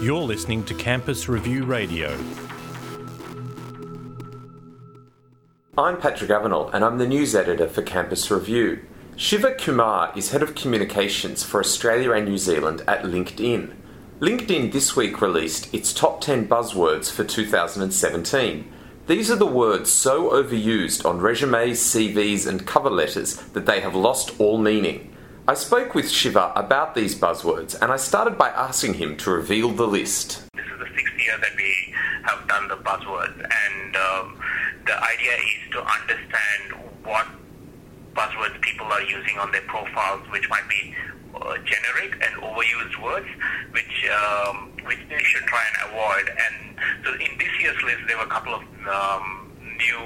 You're listening to Campus Review Radio. I'm Patrick Avenel, and I'm the news editor for Campus Review. Shiva Kumar is head of communications for Australia and New Zealand at LinkedIn. LinkedIn this week released its top 10 buzzwords for 2017. These are the words so overused on resumes, CVs, and cover letters that they have lost all meaning. I spoke with Shiva about these buzzwords and I started by asking him to reveal the list. This is the sixth year that we have done the buzzwords, and um, the idea is to understand what buzzwords people are using on their profiles, which might be uh, generic and overused words, which um, which they should try and avoid. And so, in this year's list, there were a couple of um, new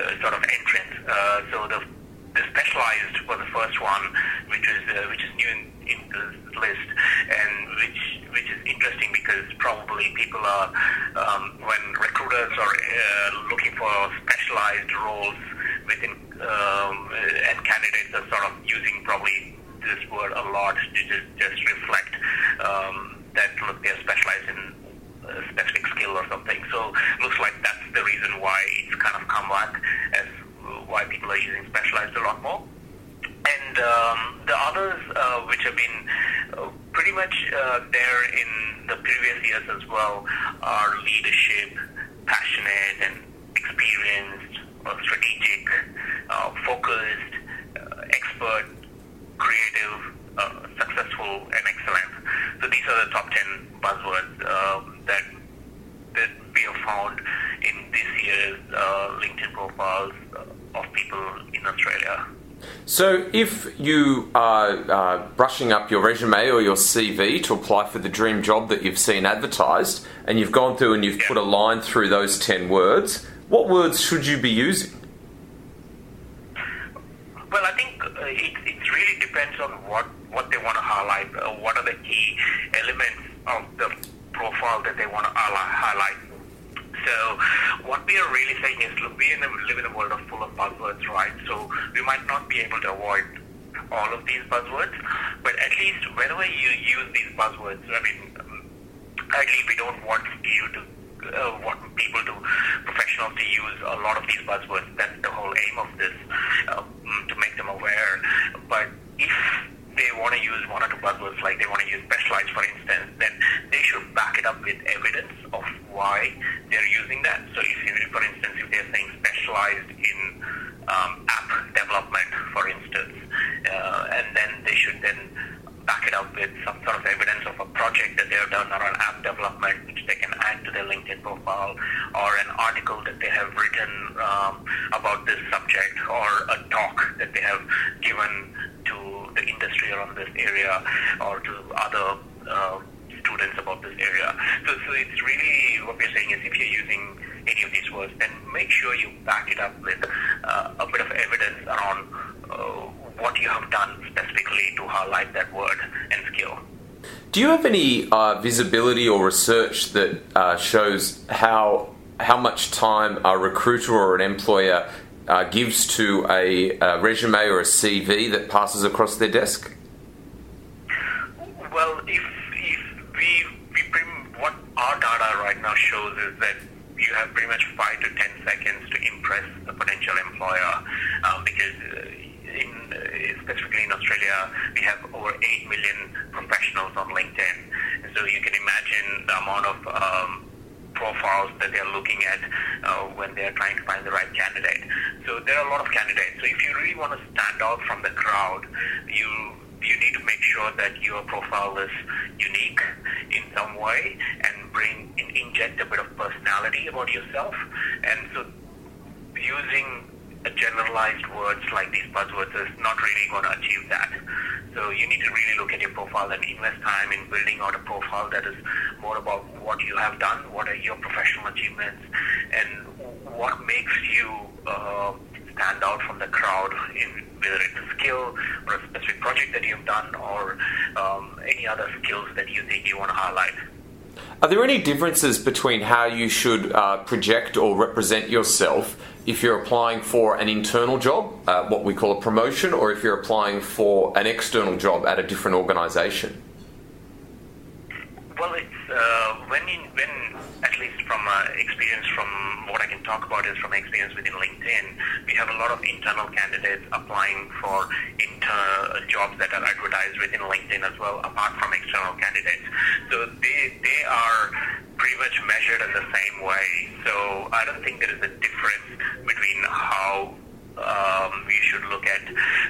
uh, sort of entrants. Uh, so the the specialized was the first one, which is uh, which is new in, in the list, and which which is interesting because probably people are um, when recruiters are uh, looking for specialized roles within um, and candidates are sort of using probably this word a lot to just, just reflect um, that look they're specialized in a specific skill or something. So looks like that's the reason why it's kind of come back why people are using specialized a lot more. And um, the others, uh, which have been uh, pretty much uh, there in the previous years as well, are leadership, passionate, and experienced, strategic, uh, focused, uh, expert, creative, uh, successful, and excellent. So these are the top 10 buzzwords um, that that we have found in this year's LinkedIn profiles of people in Australia. So, if you are uh, brushing up your resume or your CV to apply for the dream job that you've seen advertised, and you've gone through and you've put a line through those 10 words, what words should you be using? Well, I think uh, it, it really depends on what, what they want to highlight. Uh, what are the key elements of the profile that they want to highlight? So, what we are really saying is, look, we live in a world of full of buzzwords, right? So, we might not be able to avoid all of these buzzwords, but at least whenever you use these buzzwords, I mean, um, ideally, we don't want you to uh, want people to professionals to use a lot of these buzzwords. That's the whole aim of this, uh, to make them aware. But if they want to use one or two buzzwords, like they want to use specialized, for instance, then they should back it up with evidence why they're using that. So, if you, for instance, if they're saying specialized in um, app development, for instance, uh, and then they should then back it up with some sort of evidence of a project that they have done an app development which they can add to their LinkedIn profile or an article that they have written um, about this subject or a talk that they have given to the industry around this area or to other uh, students about this area. So, so it's really what we're saying is if you're using any of these words, then make sure you back it up with uh, a bit of evidence around uh, what you have done specifically to highlight that word and skill. Do you have any uh, visibility or research that uh, shows how how much time a recruiter or an employer uh, gives to a, a resume or a CV that passes across their desk? Well, if if we we prim, what our data right now shows is that you have pretty much five to ten seconds to impress a potential employer, um, because uh, in uh, specifically in Australia we have over eight million professionals on LinkedIn, so you can imagine the amount of um, profiles that they're looking at uh, when they're trying to find the right candidate. So there are a lot of candidates. So if you really want to stand out from the crowd, you you need to make sure that your profile is unique some way and bring in, inject a bit of personality about yourself. And so using generalized words like these buzzwords is not really going to achieve that. So you need to really look at your profile and invest time in building out a profile that is more about what you have done, what are your professional achievements, and what makes you uh, from the crowd in whether it's a skill or a specific project that you've done or um, any other skills that you think you want to highlight. Are there any differences between how you should uh, project or represent yourself if you're applying for an internal job, uh, what we call a promotion, or if you're applying for an external job at a different organisation? well, it's uh, when in, when at least from uh, experience from what I can talk about is from experience within LinkedIn, we have a lot of internal candidates applying for inter jobs that are advertised within LinkedIn as well, apart from external candidates. So they they are pretty much measured in the same way. So I don't think there is a difference between how um, we should look at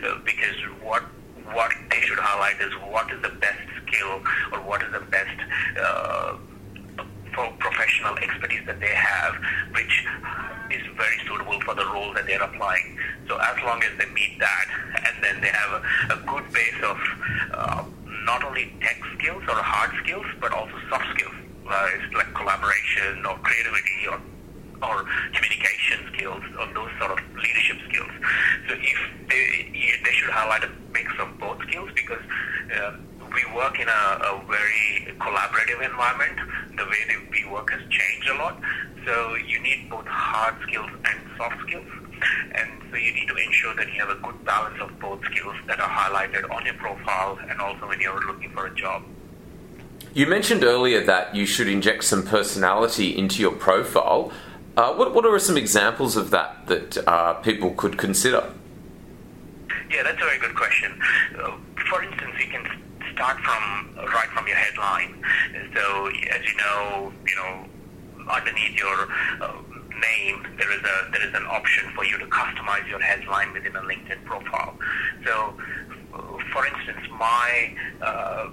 uh, because what what they should highlight is what is the best skill or what is the best uh, professional expertise that they have, which is very suitable for the role that they're applying. So as long as they meet that, and then they have a, a good base of uh, not only tech skills or hard skills, but also soft skills, uh, like collaboration or creativity or or communication skills or those sort of leadership skills. So if they, they should highlight a mix of both skills because uh, we work in a, a, very collaborative environment. The way that we work has changed a lot. So you need both hard skills and soft skills. And so you need to ensure that you have a good balance of both skills that are highlighted on your profile and also when you're looking for a job. You mentioned earlier that you should inject some personality into your profile. Uh, what, what are some examples of that that uh, people could consider? Yeah, that's a very good question. Uh, for instance, you can start from right from your headline. So, as you know, you know, underneath your uh, name, there is a there is an option for you to customize your headline within a LinkedIn profile. So, for instance, my uh,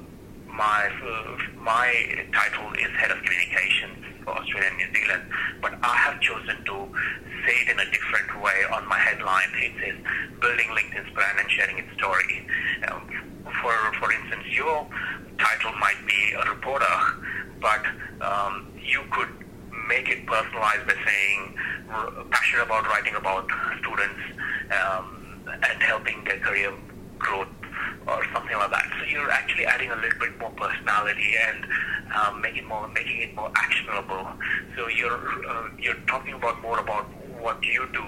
my my title is head of communications for Australia and New Zealand, but I have chosen to say it in a different way on my headline. It says building LinkedIn's brand and sharing its story. Um, for for instance, your title might be a reporter, but um, you could make it personalized by saying passionate about writing about students um, and helping their career growth or something like that. So you're actually adding a little bit more personality and um, making more making it more actionable. So you're uh, you're talking about more about what you do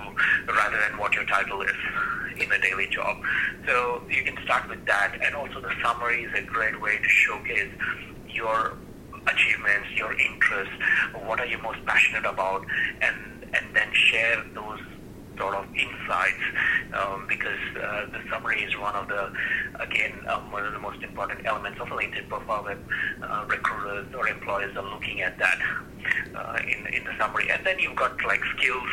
rather than what your title is in a daily job. So you can start with that, and also the summary is a great way to showcase your achievements, your interests, what are you most passionate about, and and then share those sort of insights um, because uh, the summary is one of the, again, um, one of the most important elements of a LinkedIn profile that uh, recruiters or employers are looking at that uh, in, in the summary. And then you've got like skills,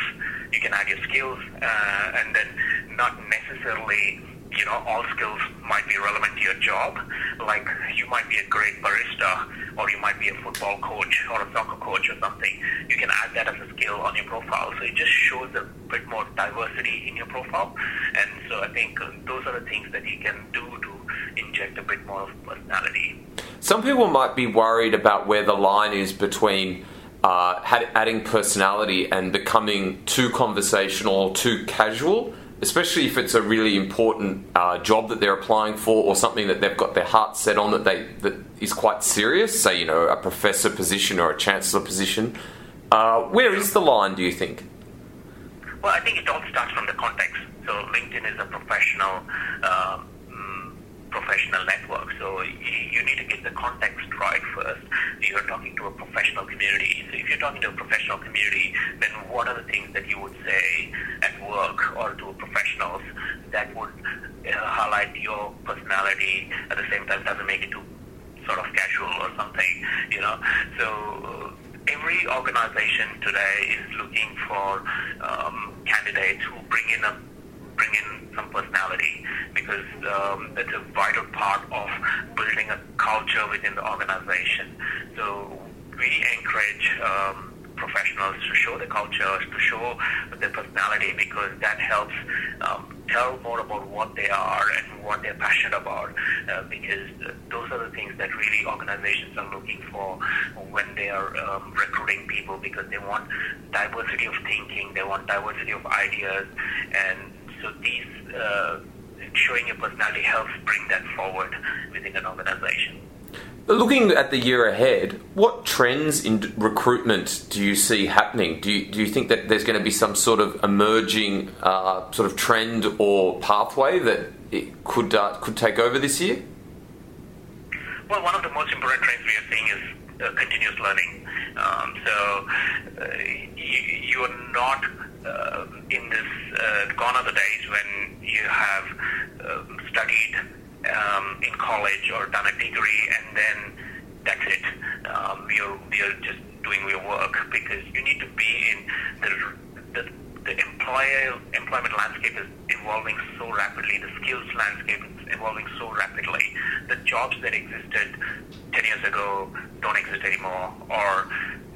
you can add your skills uh, and then not necessarily you know, all skills might be relevant to your job. Like you might be a great barista, or you might be a football coach or a soccer coach or something. You can add that as a skill on your profile. So it just shows a bit more diversity in your profile. And so I think those are the things that you can do to inject a bit more of personality. Some people might be worried about where the line is between uh, adding personality and becoming too conversational or too casual especially if it's a really important uh, job that they're applying for or something that they've got their heart set on that they that is quite serious, say you know a professor position or a chancellor position. Uh, where is the line? Do you think? Well, I think it all starts from the context. So LinkedIn is a professional. Um, professional network. So you need to get the context right first. You're talking to a professional community. So if you're talking to a professional community, then what are the things that you would say at work or to professionals that would uh, highlight your personality at the same time doesn't make it too sort of casual or something, you know. So every organization today is looking for um, candidates who bring in a bring in some personality because um, it's a vital part of building a culture within the organization. So we encourage um, professionals to show the culture, to show their personality because that helps um, tell more about what they are and what they're passionate about uh, because those are the things that really organizations are looking for when they are um, recruiting people because they want diversity of thinking, they want diversity of ideas and so these uh, showing your personality helps bring that forward within an organization. Looking at the year ahead, what trends in recruitment do you see happening? Do you, do you think that there's going to be some sort of emerging uh, sort of trend or pathway that it could uh, could take over this year? Well, one of the most important trends we are seeing is uh, continuous learning. Um, so uh, you, you are not uh, in this, uh, gone are the days when you have um, studied um, in college or done a degree and then that's it. Um, you're, you're just doing your work because you need to be in the, the the employer employment landscape is evolving so rapidly. The skills landscape evolving so rapidly. The jobs that existed 10 years ago don't exist anymore, or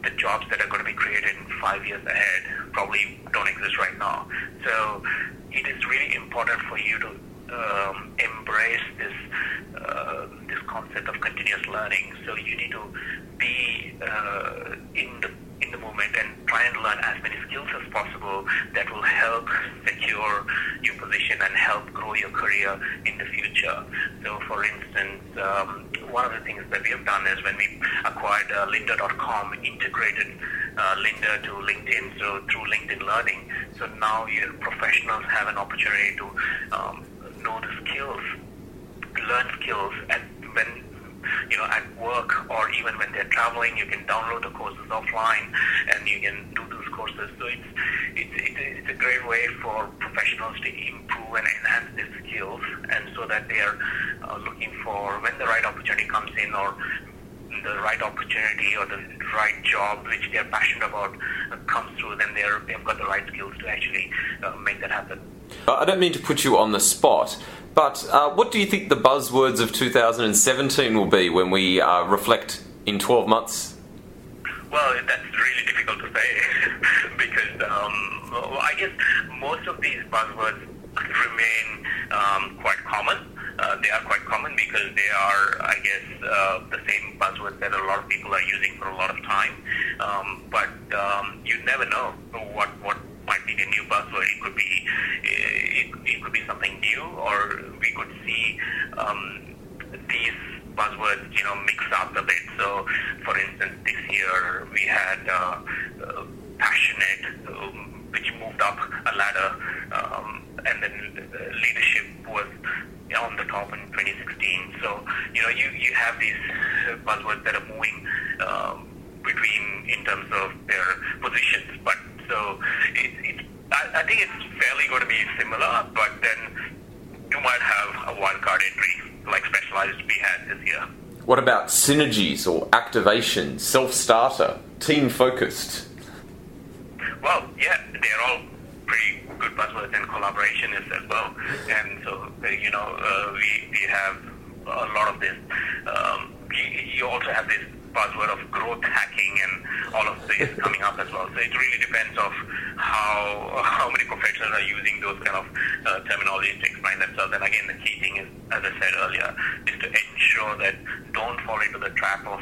the jobs that are going to be created in five years ahead probably don't exist right now. So it is really important for you to um, embrace this uh, this concept of continuous learning. So you need to be uh, in the in the moment and try and learn as many skills as possible that will help secure your position and help grow your career in the future. So, for instance, um, one of the things that we have done is when we acquired uh, Lynda.com, integrated uh, Lynda to LinkedIn, so through LinkedIn Learning. So now your professionals have an opportunity to um, know the skills, learn skills, and when you know, at work or even when they're traveling, you can download the courses offline and you can do those courses. So it's it's it's a great way for professionals to improve and enhance their skills, and so that they are uh, looking for when the right opportunity comes in or the right opportunity or the right job which they're passionate about uh, comes through, then they're they've got the right skills to actually uh, make that happen. I don't mean to put you on the spot, but uh, what do you think the buzzwords of 2017 will be when we uh, reflect in 12 months? Well, that's really difficult to say because um, I guess most of these buzzwords remain um, quite common. Uh, they are quite common because they are, I guess, uh, the same buzzwords that a lot of people are using for a lot of time. Um, but um, you never know what what might be the new buzzword. It could be it, it could be something new, or we could see um, these buzzwords, you know, mix up a bit. So, for instance, this year we had uh, uh, passionate, um, which moved up a ladder, um, and then leadership was on the top in 2016. So, you know, you, you have these buzzwords that are moving um, between in terms of their positions, but so it, it, I, I think it's fairly going to be similar, but then you might have a wildcard entry like Specialized we had this year. What about synergies or activation, self starter, team focused? Well, yeah, they're all pretty good buzzwords, and collaboration is as well. And so, uh, you know, uh, we, we have a lot of this. Um, you, you also have this buzzword of growth hacking and all of this coming up as well. So it really depends of how how many professionals are using those kind of uh, terminologies to explain themselves. And again, the key thing is, as I said earlier, is to ensure that don't fall into the trap of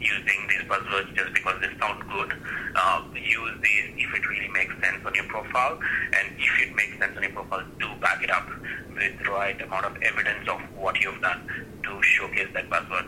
using these buzzwords just because they sound good. Uh, use these if it really makes sense on your profile, and if it makes sense on your profile, do back it up with the right amount of evidence of what you've done to showcase that buzzword.